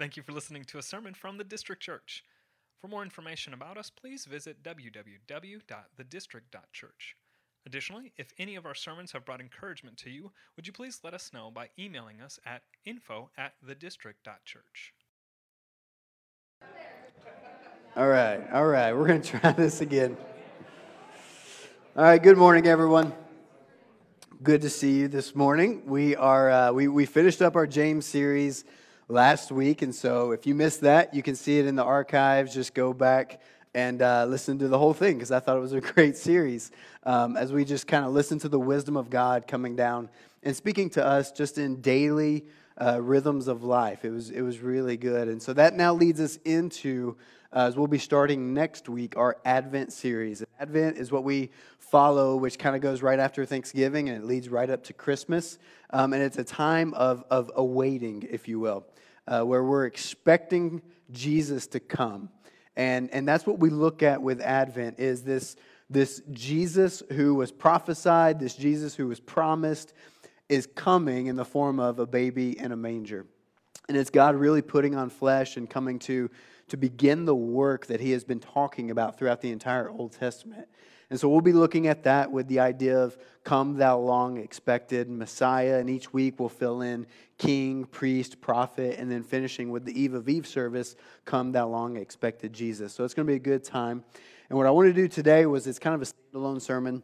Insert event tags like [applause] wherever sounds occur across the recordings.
Thank you for listening to a sermon from the District Church. For more information about us, please visit www.thedistrict.church. Additionally, if any of our sermons have brought encouragement to you, would you please let us know by emailing us at info at thedistrict.church. All right, all right, we're going [laughs] to try this again. All right, good morning, everyone. Good to see you this morning. We are uh, we we finished up our James series last week. And so if you missed that, you can see it in the archives. Just go back and uh, listen to the whole thing because I thought it was a [laughs] great series um, as we just kind of listen to the wisdom of God coming down and speaking to us just in daily uh, rhythms of life. It was, it was really good. And so that now leads us into, uh, as we'll be starting next week, our Advent series. Advent is what we follow, which kind of goes right after Thanksgiving and it leads right up to Christmas. Um, and it's a time of, of awaiting, if you will uh, where we're expecting Jesus to come. And, and that's what we look at with Advent is this, this Jesus who was prophesied, this Jesus who was promised, is coming in the form of a baby in a manger. And it's God really putting on flesh and coming to, to begin the work that he has been talking about throughout the entire Old Testament. And so we'll be looking at that with the idea of come thou long expected Messiah. And each week we'll fill in king, priest, prophet, and then finishing with the Eve of Eve service, come thou long expected Jesus. So it's going to be a good time. And what I want to do today was it's kind of a standalone sermon.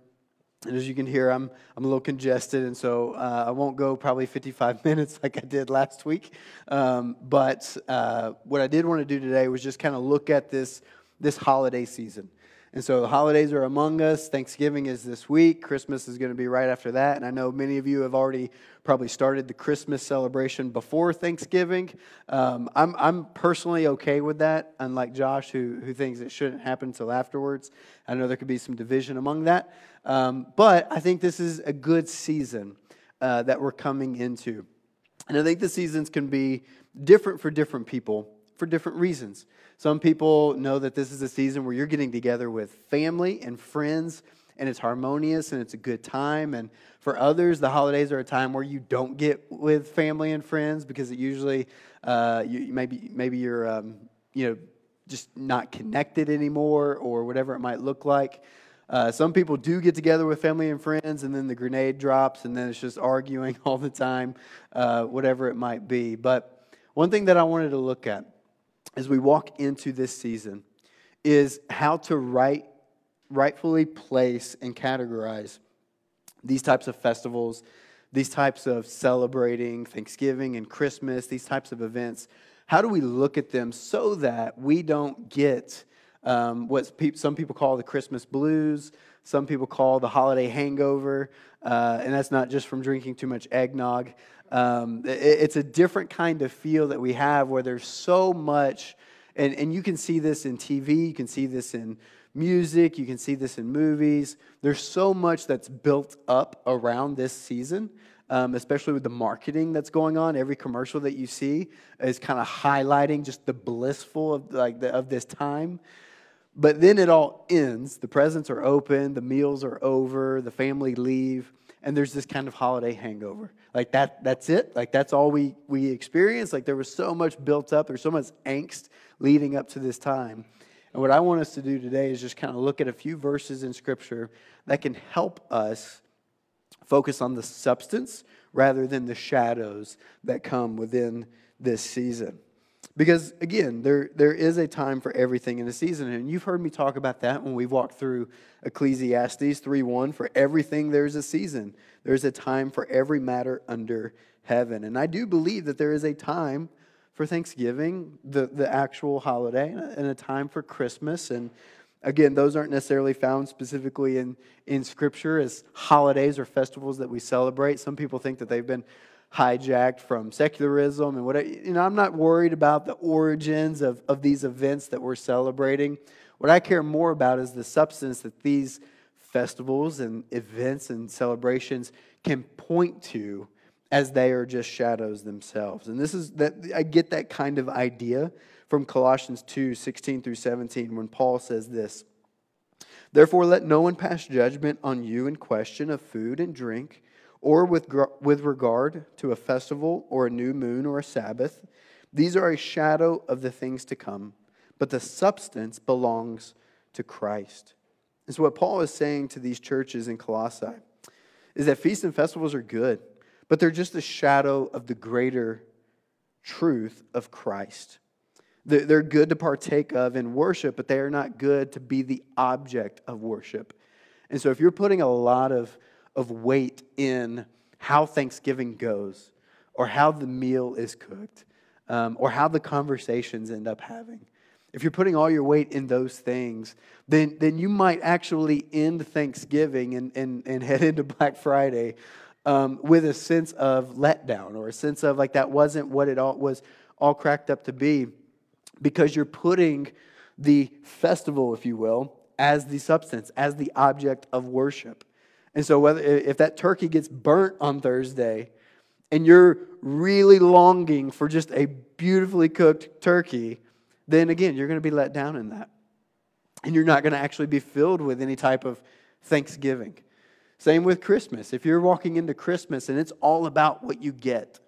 And as you can hear, I'm, I'm a little congested, and so uh, I won't go probably 55 [laughs] minutes like I did last week. Um, but uh, what I did want to do today was just kind of look at this, this holiday season. And so the holidays are among us. Thanksgiving is this week. Christmas is going to be right after that. And I know many of you have already probably started the Christmas celebration before Thanksgiving. Um, I'm, I'm personally okay with that, unlike Josh, who, who thinks it shouldn't happen until afterwards. I know there could be some division among that. Um, but I think this is a good season uh, that we're coming into. And I think the seasons can be different for different people for different reasons. Some people know that this is a season where you're getting together with family and friends and it's harmonious and it's a good time. And for others, the holidays are a time where you don't get with family and friends because it usually, uh, you, maybe, maybe you're, um, you know, just not connected anymore or whatever it might look like. Uh, some people do get together with family and friends, and then the grenade drops, and then it's just arguing [laughs] all the time, uh, whatever it might be. But one thing that I wanted to look at as we walk into this season is how to right, rightfully place and categorize these types of festivals, these types of celebrating Thanksgiving and Christmas, these types of events. How do we look at them so that we don't get um, what pe- some people call the Christmas blues, some people call the holiday hangover, uh, and that's not just from drinking too much eggnog. Um, it, it's a different kind of feel that we have where there's so much, and, and you can see this in TV, you can see this in music, you can see this in movies. There's so much that's built up around this season. Um, especially with the marketing that's going on. Every commercial that you see is kind of highlighting just the blissful of like the, of this time. But then it all ends. The presents are open, the meals are over, the family leave, and there's this kind of holiday hangover. Like that, that's it. Like that's all we, we experience. Like there was so much built up, there's so much angst leading up to this time. And what I want us to do today is just kind of look at a few verses in Scripture that can help us focus on the substance rather than the shadows that come within this season. Because again, there, there is a time for everything in a season. And you've heard me talk about that when we walked through Ecclesiastes 3:1. For everything there's a season. There's a time for every matter under heaven. And I do believe that there is a time for Thanksgiving, the, the actual holiday, and a time for Christmas. And again, those aren't necessarily found specifically in, in Scripture as holidays or festivals that we celebrate. Some people think that they've been hijacked from secularism and what you know i'm not worried about the origins of, of these events that we're celebrating. What i care more about is the substance that these festivals and events and celebrations can point to as they are just shadows themselves. And this is that i get that kind of idea from colossians 2 16 through 17 when paul says this therefore let no one pass judgment on you in question of food and drink or with, with regard to a festival or a new moon or a Sabbath, These are a shadow of the things to come, but the substance belongs to Christ. And so, what Paul is saying to these churches in Colossae is that feasts and festivals are good, but they're just a shadow of the greater truth of Christ. They're good to partake of in worship, but they are not good to be the object of worship. And so, if you're putting a lot of, of weight in how Thanksgiving goes, or how the meal is cooked, um, or how the conversations end up having, if you're putting all your weight in those things, then, then you might actually end Thanksgiving and, and, and [laughs] head into Black Friday um, with a sense of letdown or a sense of like that wasn't what it all was all cracked up to be because you're putting the festival, if you will, as the substance, as the object of worship. And so, whether if that turkey gets burnt on Thursday, and you're really longing for just a beautifully cooked turkey, then again, you're going to be let down in that. And you're not going to actually be filled with any type of thanksgiving. Same with Christmas. If you're walking into Christmas and it's all about what you get,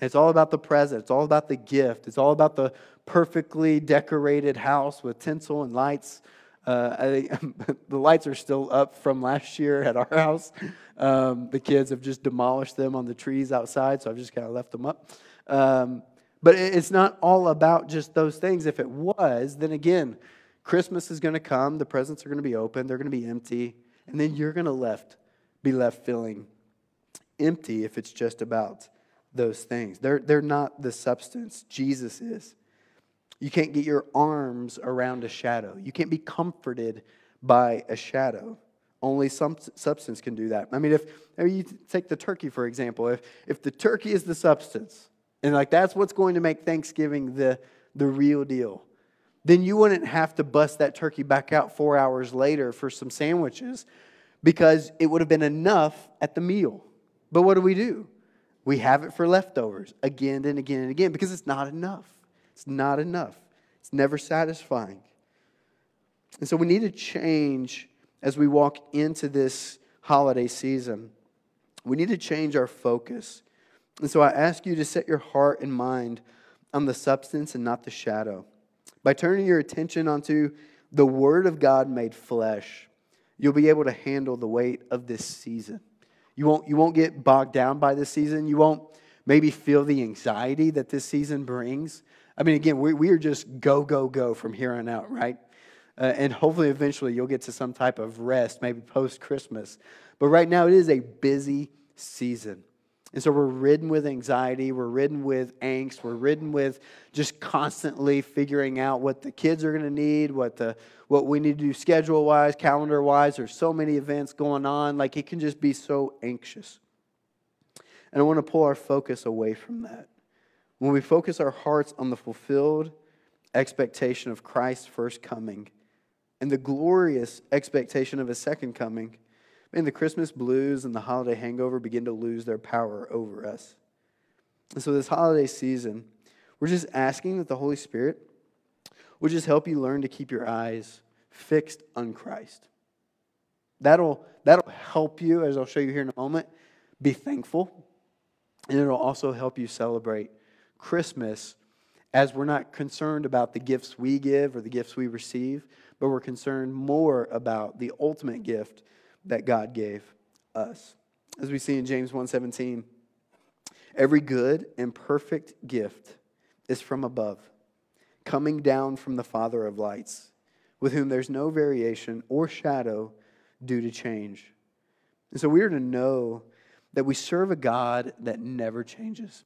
it's all about the present. It's all about the gift. It's all about the perfectly decorated house with tinsel and lights. Uh, I think [laughs] the lights are still up from last year at our house. Um, the kids have just demolished them on the trees outside, so I've just kind of left them up. Um, but it's not all about just those things. If it was, then again, Christmas is going to come. The presents are going to be open. They're going to be empty, and then you're going to left be left feeling empty if it's just about those things. They're, they're not the substance, Jesus is. You can't get your arms around a shadow, you can't be comforted by a shadow. Only some substance can do that. I mean, if I mean, you take the turkey, for example, if, if the turkey is the substance, and like that's what's going to make Thanksgiving the, the real deal, then you wouldn't have to bust that turkey back out four hours later for some sandwiches because it would have been enough at the meal. But what do we do? We have it for leftovers again and again and again because it's not enough. It's not enough. It's never satisfying. And so we need to change as we walk into this holiday season. We need to change our focus. And so I ask you to set your heart and mind on the substance and not the shadow. By turning your attention onto the Word of God made flesh, you'll be able to handle the weight of this season. You won't, you won't get bogged down by this season. You won't maybe feel the anxiety that this season brings. I mean, again, we, we are just go, go, go from here on out, right? Uh, and hopefully, eventually, you'll get to some type of rest, maybe post Christmas. But right now, it is a busy season. And so we're ridden with anxiety, we're ridden with angst, we're ridden with just constantly figuring out what the kids are going to need, what the what we need to do schedule wise, calendar wise. There's so many events going on, like it can just be so anxious. And I want to pull our focus away from that. When we focus our hearts on the fulfilled expectation of Christ's first coming and the glorious expectation of his second coming, Man, the Christmas blues and the holiday hangover begin to lose their power over us. And so, this holiday season, we're just asking that the Holy Spirit would just help you learn to keep your eyes fixed on Christ. That'll, that'll help you, as I'll show you here in a moment, be thankful. And it'll also help you celebrate Christmas as we're not concerned about the gifts we give or the gifts we receive, but we're concerned more about the ultimate gift that God gave us. As we see in James 1:17, every good and perfect gift is from above, coming down from the Father of lights, with whom there's no variation or shadow due to change. And so we are to know that we serve a God that never changes.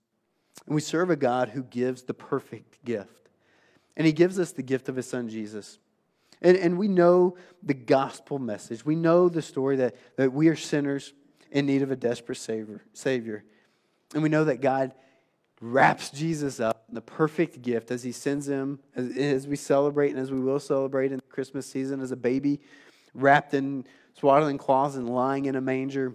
And we serve a God who gives the perfect gift. And he gives us the gift of his son Jesus. And, and we know the gospel message. We know the story that, that we are sinners in need of a desperate savior, savior. And we know that God wraps Jesus up in the perfect gift as he sends him, as, as we celebrate and as we will celebrate in the Christmas season as a baby wrapped in swaddling cloths and lying in a manger.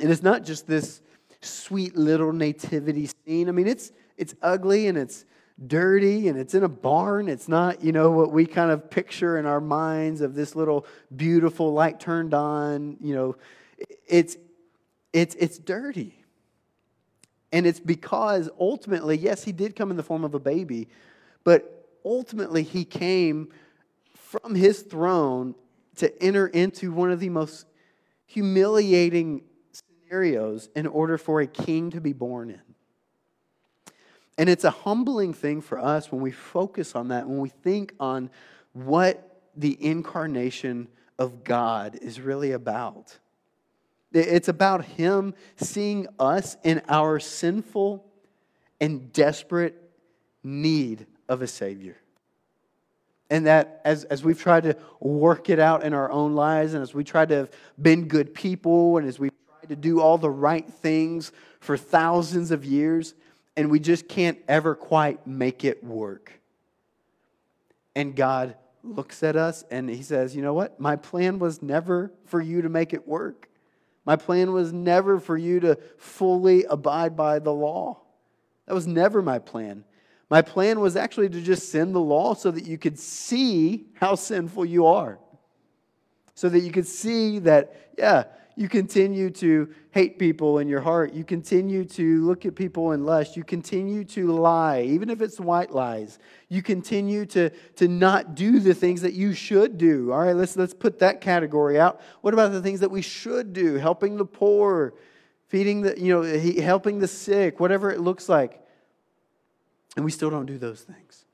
And it's not just this sweet little nativity scene. I mean, it's, it's ugly and it's dirty and it's in a barn. It's not, you know, what we kind of picture in our minds of this little beautiful light turned on, you know, it's it's it's dirty. And it's because ultimately, yes, he did come in the form of a baby, but ultimately he came from his throne to enter into one of the most humiliating scenarios in order for a king to be born in. And it's a humbling thing for us when we focus on that, when we think on what the incarnation of God is really about. It's about Him seeing us in our sinful and desperate need of a Savior. And that as, as we've tried to work it out in our own lives, and as we try to have been good people, and as tried to do all the right things for thousands of years, and we just can't ever quite make it work. And God looks at us and He says, You know what? My plan was never for you to make it work. My plan was never for you to fully abide by the law. That was never my plan. My plan was actually to just send the law so that you could see how sinful you are. So that you could see that, yeah, you continue to hate people in your heart. You continue to look at people in lust. You continue to lie, even if it's white lies. You continue to, to not do the things that you should do. All right, let's, let's put that category out. What about the things that we should do? Helping the poor, feeding the, you know, helping the sick, whatever it looks like. And we still don't do those things.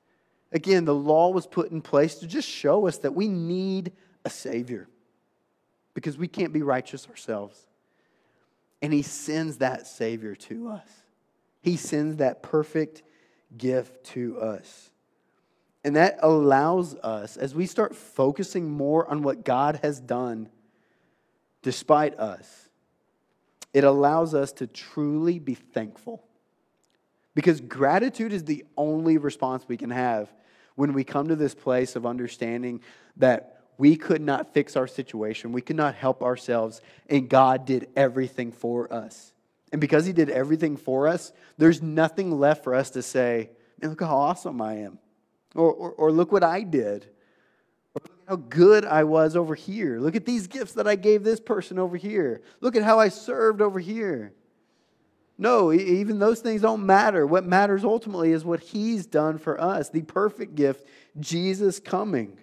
Again, the law was put in place to just show us that we need a Savior because we can't be righteous ourselves. And He sends that Savior to us, He sends that perfect gift to us. And that allows us, as we start focusing more on what God has done despite us, it allows us to truly be thankful. Because gratitude is the only response we can have when we come to this place of understanding that we could not fix our situation. We could not help ourselves. And God did everything for us. And because He did everything for us, there's nothing left for us to say, man, look how awesome I am. Or, or, or look what I did. Or look how good I was over here. Look at these gifts that I gave this person over here. Look at how I served over here. No, even those things don't matter. What matters ultimately is what He's done for us the perfect gift, Jesus coming.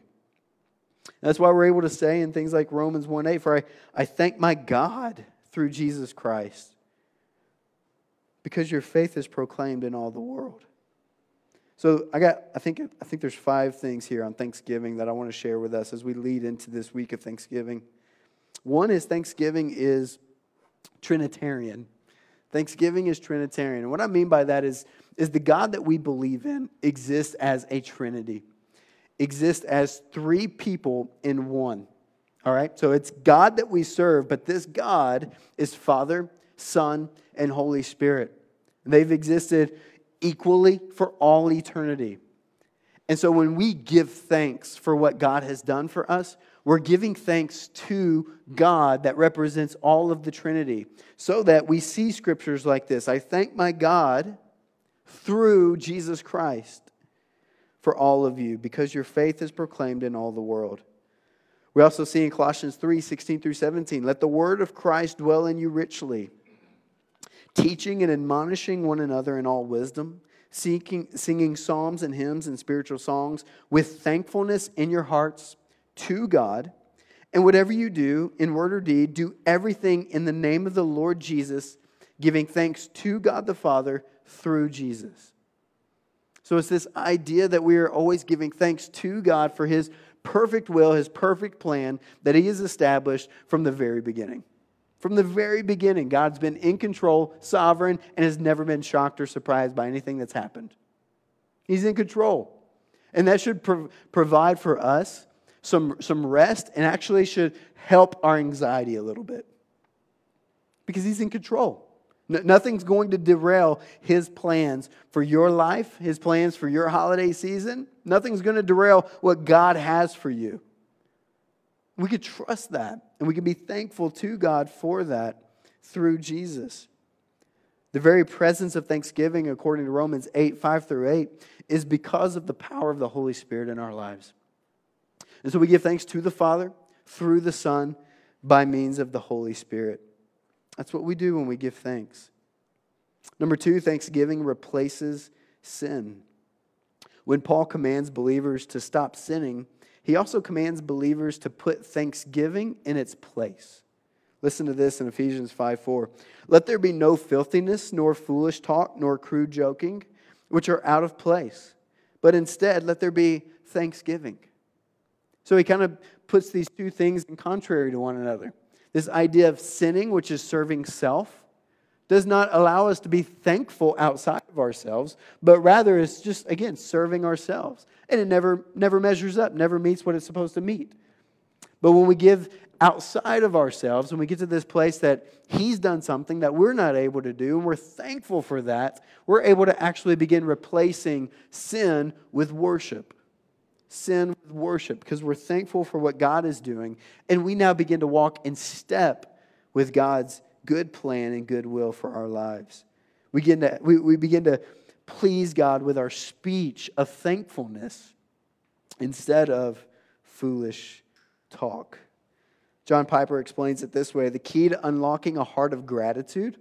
That's why we're able to say in things like Romans 1 8, for I, I thank my God through Jesus Christ, because your faith is proclaimed in all the world. So I got I think I think there's five things here on Thanksgiving that I want to share with us as we lead into this week of Thanksgiving. One is Thanksgiving is Trinitarian. Thanksgiving is Trinitarian. And what I mean by that is, is the God that we believe in exists as a Trinity exist as three people in one. All right? So it's God that we serve, but this God is Father, Son, and Holy Spirit. They've existed equally for all eternity. And so when we give thanks for what God has done for us, we're giving thanks to God that represents all of the Trinity. So that we see scriptures like this I thank my God through Jesus Christ for all of you because your faith is proclaimed in all the world. We also see in Colossians 3 16 through 17, let the word of Christ dwell in you richly, teaching and admonishing one another in all wisdom, seeking, singing psalms and hymns and spiritual songs with thankfulness in your hearts to God. And whatever you do, in word or deed, do everything in the name of the Lord Jesus, giving thanks to God the Father through Jesus. So it's this idea that we are always giving thanks to God for His perfect will, His perfect plan that He has established from the very beginning. From the very beginning, God's been in control, sovereign, and has never been shocked or surprised by anything that's happened. He's in control. And that should pro- provide for us some, some rest and actually should help our anxiety a little bit because He's in control. Nothing's going to derail his plans for your life, his plans for your holiday season. Nothing's going to derail what God has for you. We could trust that, and we can be thankful to God for that through Jesus. The very presence of thanksgiving, according to Romans 8 5 through 8, is because of the power of the Holy Spirit in our lives. And so we give thanks to the Father through the Son by means of the Holy Spirit. That's what we do when we give thanks. Number two, thanksgiving replaces sin. When Paul commands believers to stop sinning, he also commands believers to put thanksgiving in its place. Listen to this in Ephesians 5 4. Let there be no filthiness, nor foolish talk, nor crude joking, which are out of place, but instead let there be thanksgiving. So he kind of puts these two things in contrary to one another. This idea of sinning, which is serving self, does not allow us to be thankful outside of ourselves, but rather is just, again, serving ourselves. And it never, never measures up, never meets what it's supposed to meet. But when we give outside of ourselves, when we get to this place that He's done something that we're not able to do, and we're thankful for that, we're able to actually begin replacing sin with worship. Sin with worship, because we're thankful for what God is doing, and we now begin to walk in step with God's good plan and good will for our lives. We begin to, we, we begin to please God with our speech of thankfulness instead of foolish talk. John Piper explains it this way the key to unlocking a heart of gratitude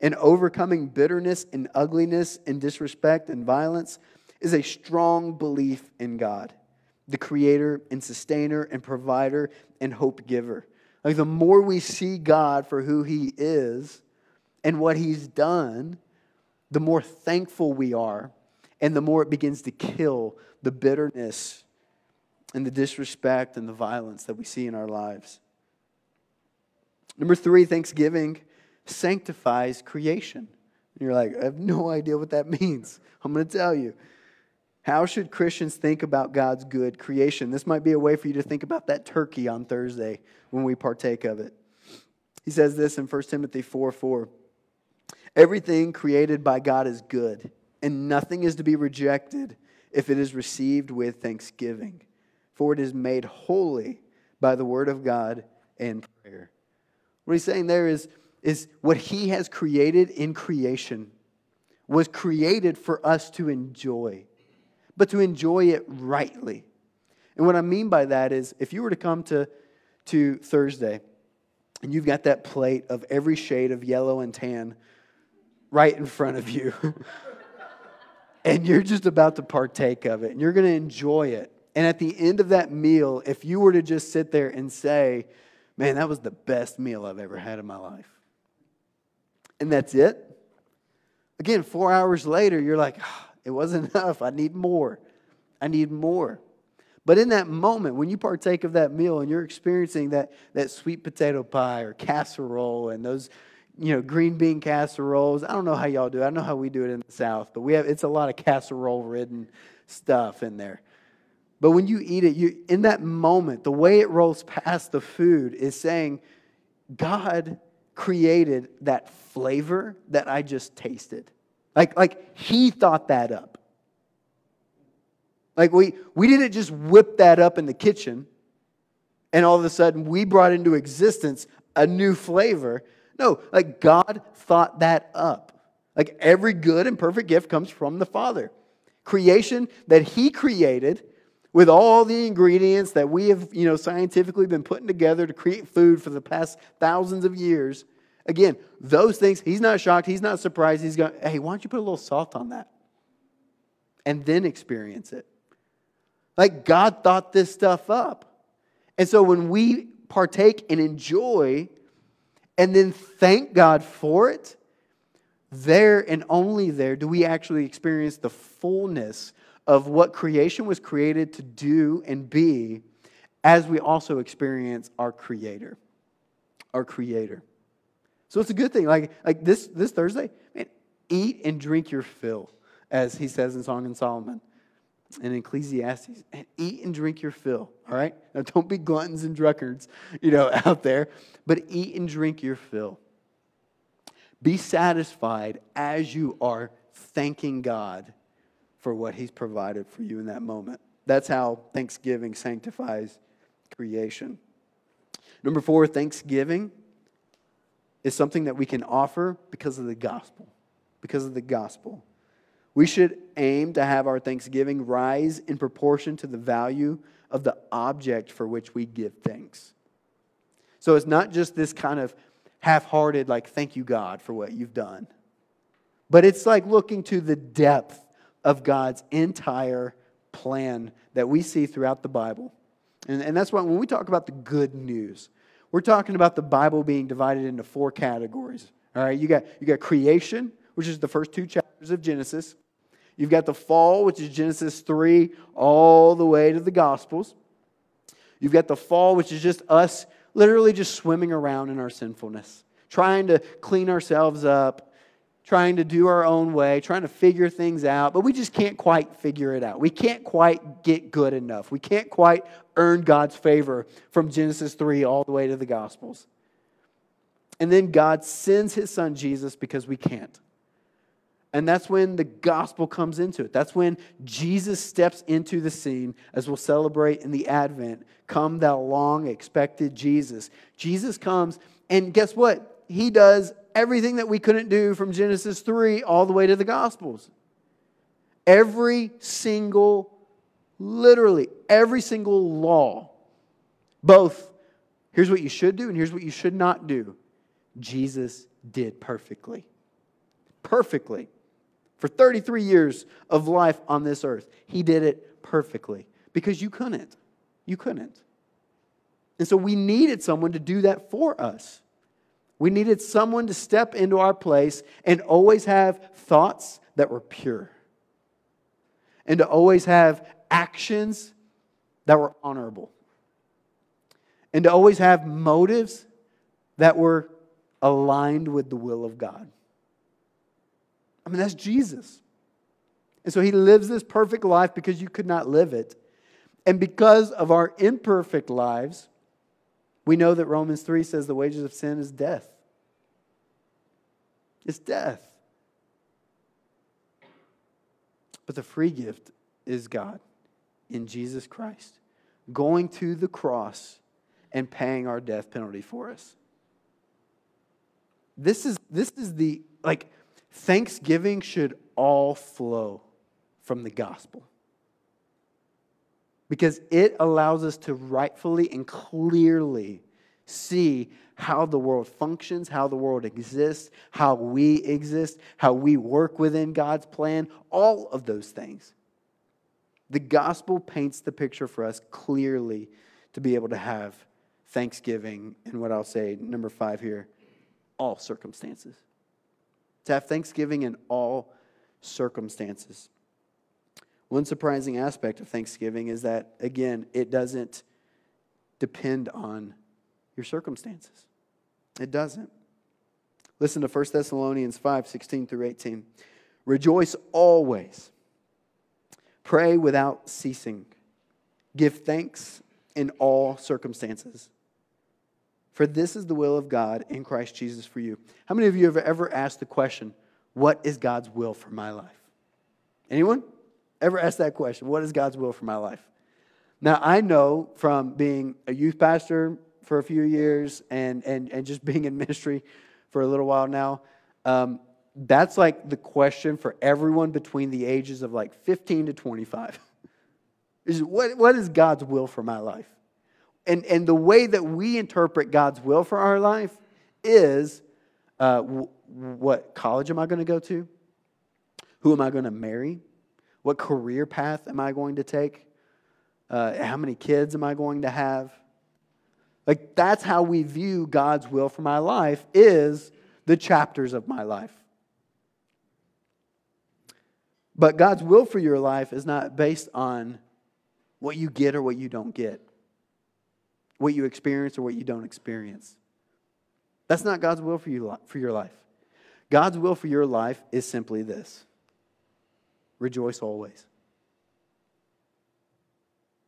and overcoming bitterness and ugliness and disrespect and violence is a strong belief in God, the creator and sustainer and provider and hope giver. Like the more we see God for who He is and what He's done, the more thankful we are, and the more it begins to kill the bitterness and the disrespect and the violence that we see in our lives. Number three, Thanksgiving sanctifies creation. And you're like, I have no idea what that means. I'm going to tell you. How should Christians think about God's good creation? This might be a way for you to think about that turkey on Thursday when we partake of it. He says this in 1 Timothy 4 4. Everything created by God is good, and nothing is to be rejected if it is received with thanksgiving, for it is made holy by the word of God and prayer. What he's saying there is, is what he has created in creation was created for us to enjoy but to enjoy it rightly. And what I mean by that is if you were to come to, to Thursday and you've got that plate of every shade of yellow and tan right in front of you, [laughs] and you're just about to partake of it and you're going to enjoy it. And at the end of that meal, if you were to just sit there and say, Man, that was the best meal I've ever had in my life. And that's it. Again, four hours later, you're like, oh, it wasn't [laughs] enough. I need more. I need more. But in that moment, when you partake of that meal and you're experiencing that, that sweet potato pie or casserole and those, you know, green bean casseroles, I don't know how y'all do it. I know how we do it in the South, but we have it's a lot of casserole ridden stuff in there. But when you eat it, you in that moment, the way it rolls past the food is saying, God created that flavor that I just tasted. Like, like he thought that up. Like we, we didn't just whip that up in the kitchen and all of a sudden we brought into existence a new flavor. No, like God thought that up. Like every good and perfect gift comes from the Father. Creation that He created with all the ingredients that we have, you know, scientifically been putting together to create food for the past thousands of years Again, those things, he's not shocked, he's not surprised. He's going, hey, why don't you put a little salt on that? And then experience it. Like God thought this stuff up. And so when we partake and enjoy and then thank God for it, there and only there do we actually experience the fullness of what creation was created to do and be as we also experience our Creator. Our Creator. So it's a good thing. Like, like this, this Thursday, man, eat and drink your fill, as he says in Song and Solomon and Ecclesiastes. And eat and drink your fill, all right? Now, don't be gluttons and drunkards, you know, [laughs] out there, but eat and drink your fill. Be satisfied as you are thanking God for what he's provided for you in that moment. That's how Thanksgiving sanctifies creation. Number four, Thanksgiving is something that we can offer because of the gospel. Because of the gospel. We should aim to have our thanksgiving rise in proportion to the value of the object for which we give thanks. So it's not just this kind of half hearted, like, thank you, God, for what you've done. but it's like looking to the depth of God's entire plan that we see throughout the Bible. And, and that's why when we talk about the good news, we're talking about the Bible being divided into four categories. All right, you got, you got creation, which is the first two chapters of Genesis. You've got the fall, which is Genesis 3, all the way to the Gospels. You've got the fall, which is just us literally just swimming around in our sinfulness, trying to clean ourselves up, trying to do our own way, trying to figure things out, but we just can't quite figure it out. We can't quite get good enough. We can't quite earn God's favor from Genesis 3 all the way to the Gospels. And then God sends his son Jesus because we can't. And that's when the gospel comes into it. That's when Jesus steps into the scene, as we'll celebrate in the Advent. Come, thou long expected Jesus. Jesus comes, and guess what? He does everything that we couldn't do from Genesis 3 all the way to the Gospels. Every single, literally, every single law, both here's what you should do and here's what you should not do, Jesus did perfectly. Perfectly. For 33 years of life on this earth, he did it perfectly because you couldn't. You couldn't. And so we needed someone to do that for us. We needed someone to step into our place and always have thoughts that were pure, and to always have actions that were honorable, and to always have motives that were aligned with the will of God. I mean, that's Jesus. And so he lives this perfect life because you could not live it. And because of our imperfect lives, we know that Romans 3 says the wages of sin is death. It's death. But the free gift is God in Jesus Christ, going to the cross and paying our death penalty for us. This is, this is the, like, Thanksgiving should all flow from the gospel because it allows us to rightfully and clearly see how the world functions, how the world exists, how we exist, how we work within God's plan, all of those things. The gospel paints the picture for us clearly to be able to have thanksgiving in what I'll say, number five here, all circumstances to have thanksgiving in all circumstances. One surprising aspect of Thanksgiving is that, again, it doesn't depend on your circumstances. It doesn't. Listen to 1 Thessalonians 5 16 through 18. Rejoice always, pray without ceasing, give thanks in all circumstances for this is the will of God in Christ Jesus for you. How many of you have ever asked the question, What is God's will for my life? Anyone? Ever asked that question? What is God's will for my life? Now, I know from being a youth pastor for a few years and, and, and just [laughs] being in ministry for a little while now, um, that's like the question for everyone between the ages of like 15 to 25. [laughs] is what, what is God's will for my life? and, and the way that we interpret God's will for our life is uh, w- what college am I going to go to? Who am I going to marry? What career path am I going to take? Uh, how many kids am I going to have? Like, that's how we view God's will for my life, is the chapters of my life. But God's will for your life is not based on what you get or what you don't get what you experience or what you don't experience. That's not God's will for you for your life. God's will for your life is simply this. Rejoice always.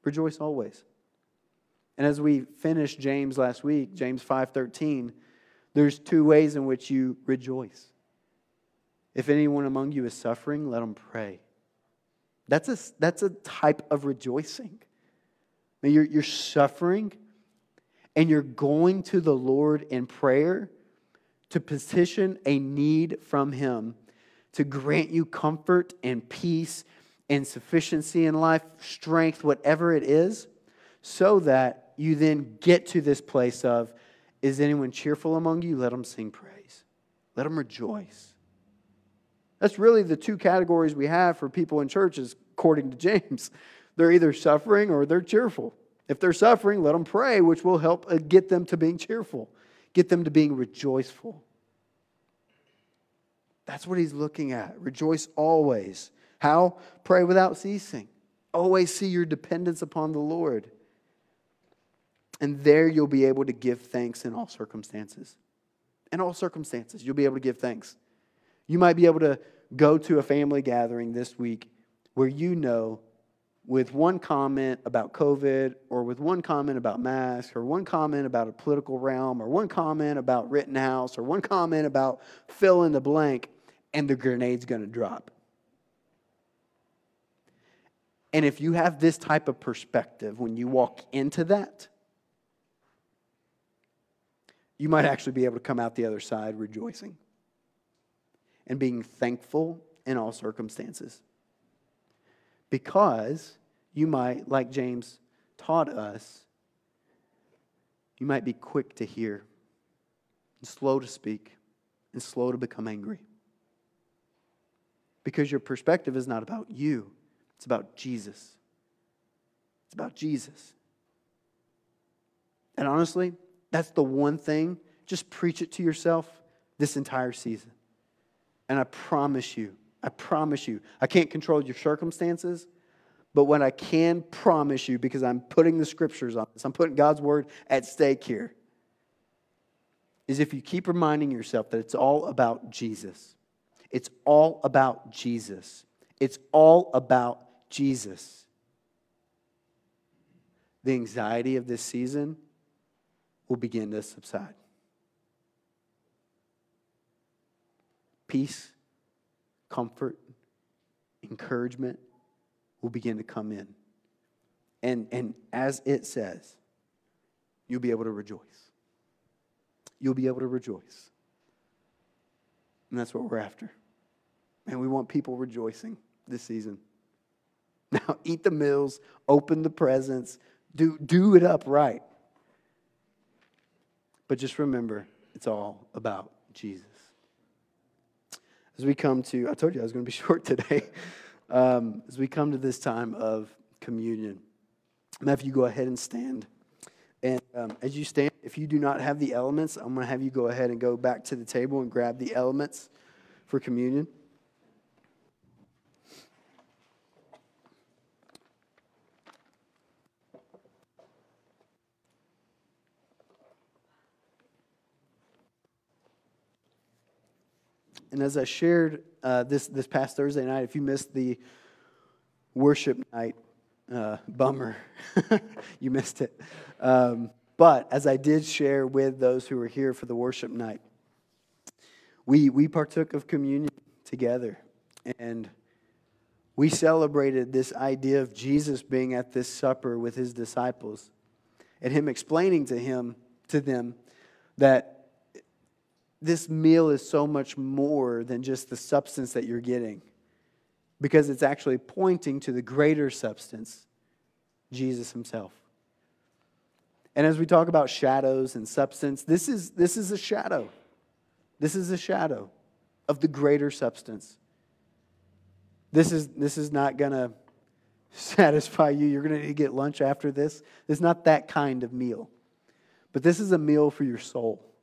Rejoice always. And as we finished James last week, James 5:13, there's two ways in which you rejoice. If anyone among you is suffering, let him pray. That's a, that's a type of rejoicing. You're, you're suffering, and you're going to the Lord in prayer to petition a need from Him to grant you comfort and peace and sufficiency in life, strength, whatever it is, so that you then get to this place of, is anyone cheerful among you? Let them sing praise. Let them rejoice. That's really the two categories we have for people in churches, according to James. [laughs] They're either suffering or they're cheerful. If they're suffering, let them pray, which will help uh, get them to being cheerful, get them to being rejoiceful. That's what he's looking at. Rejoice always. How? Pray without ceasing. Always see your dependence upon the Lord. And there you'll be able to give thanks in all circumstances. In all circumstances, you'll be able to give thanks. You might be able to go to a family gathering this week where you know with one comment about COVID or with one comment about masks or one comment about a political realm or one comment about Rittenhouse or one comment about fill in the blank, and the grenade's going to drop. And if you have this type of perspective when you walk into that, you might actually be able to come out the other side rejoicing and being thankful in all circumstances. Because you might, like James taught us, you might be quick to hear and slow to speak and slow to become angry. Because your perspective is not about you, it's about Jesus. It's about Jesus. And honestly, that's the one thing. Just preach it to yourself this entire season. And I promise you, I promise you, I can't control your circumstances, but what I can promise you, because I'm putting the scriptures on this, I'm putting God's word at stake here, is if you keep reminding yourself that it's all about Jesus. It's all about Jesus. It's all about Jesus. The anxiety of this season will begin to subside. Peace, comfort, encouragement will begin to come in. And, and as it says, you'll be able to rejoice. You'll be able to rejoice. And that's what we're after. And we want people rejoicing this season. [laughs] Now, eat the meals, open the presents, do, do it up right. But just remember, it's all about Jesus. As we come to, I told you I was going to be [laughs] short today. Um, as we come to this time of communion, you go ahead and stand. And um, as you stand, if you do not have the elements, I'm going to have you go ahead and go back to the table and grab the elements for communion. And as I shared uh, this, this past Thursday night, if you missed the worship night, uh, bummer, [laughs] you missed it. Um, but as I did share with those who were here for the worship night, we, we partook of communion together. And we celebrated this idea of Jesus being at this supper with his disciples and him explaining to him to them that this meal is so much more than just the substance that you're getting because it's actually pointing to the greater substance, Jesus himself. And as we talk about shadows and substance, this is, this is a shadow. This is a shadow of the greater substance. This is, this is not going [laughs] to satisfy you. You're going to get lunch after this. It's not that kind of meal. But this is a meal for your soul.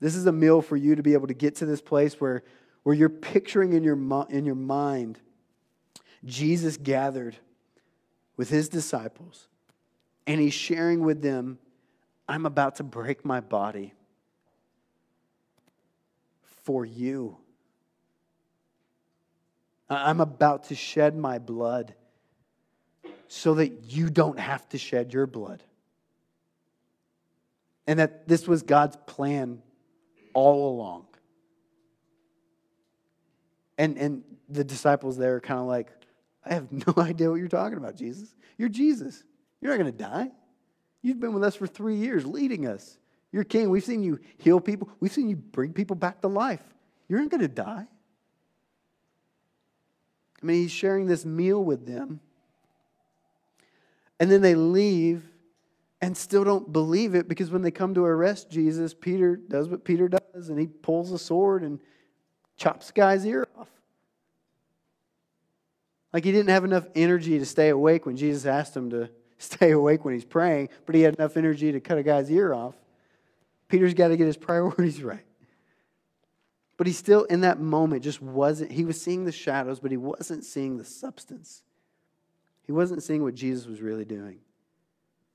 This is a meal for you to be able to get to this place where, where you're picturing in your, in your mind Jesus gathered with his disciples, and he's sharing with them, I'm about to break my body for you. I'm about to shed my blood so that you don't have to shed your blood. And that this was God's plan all along. And, and the disciples there are kind of like, I have no [laughs] idea what you're talking about, Jesus. You're Jesus. You're not going to die. You've been with us for three years, leading us. You're king. We've seen you heal people, we've seen you bring people back to life. You're not going to die. I mean, he's sharing this meal with them. And then they leave and still don't believe it because when they come to arrest Jesus, Peter does what Peter does and he pulls a sword and chops the guy's ear off. Like he didn't have enough energy to stay awake when Jesus asked him to [laughs] stay awake when he's praying, but he had enough energy to cut a guy's ear off. Peter's got to get his [laughs] priorities right. But he still, in that moment, just wasn't, he was seeing the shadows, but he wasn't seeing the substance. He wasn't seeing what Jesus was really doing.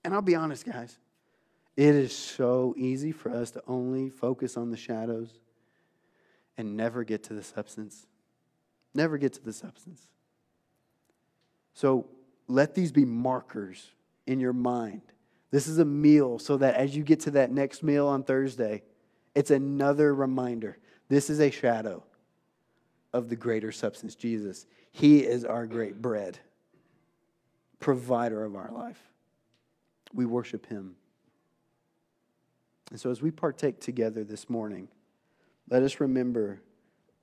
And I'll be honest, guys, it is so easy for us to only focus on the shadows and never get to the substance. Never get to the substance. So let these be markers in your mind. This is a meal so that as you get to that next meal on Thursday, it's another reminder. This is a shadow of the greater substance, Jesus. He is our great bread, provider of our life. We worship him. And so as we partake together this morning, let us remember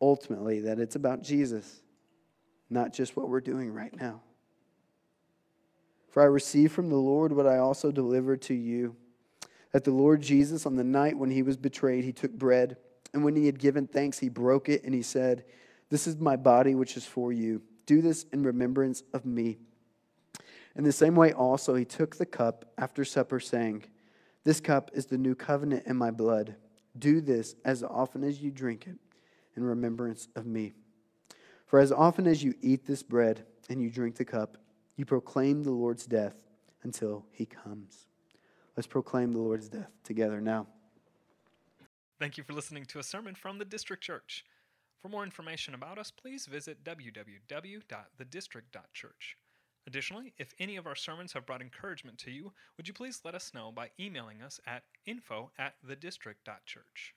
ultimately that it's about Jesus, not just what we're doing right now. For I received from the Lord what I also delivered to you that the Lord Jesus, on the night when he was betrayed, he took bread, and when he had given thanks, he broke it, and he said, This is my body, which is for you. Do this in remembrance of me. In the same way, also, he took the cup after supper, saying, This cup is the new covenant in my blood. Do this as often as you drink it in remembrance of me. For as often as you eat this bread and you drink the cup, you proclaim the Lord's death until he comes. Let's proclaim the Lord's death together now. Thank you for listening to a sermon from the District Church. For more information about us, please visit www.thedistrict.church. Additionally, if any of our sermons have brought encouragement to you, would you please let us know by emailing us at info at thedistrict.church.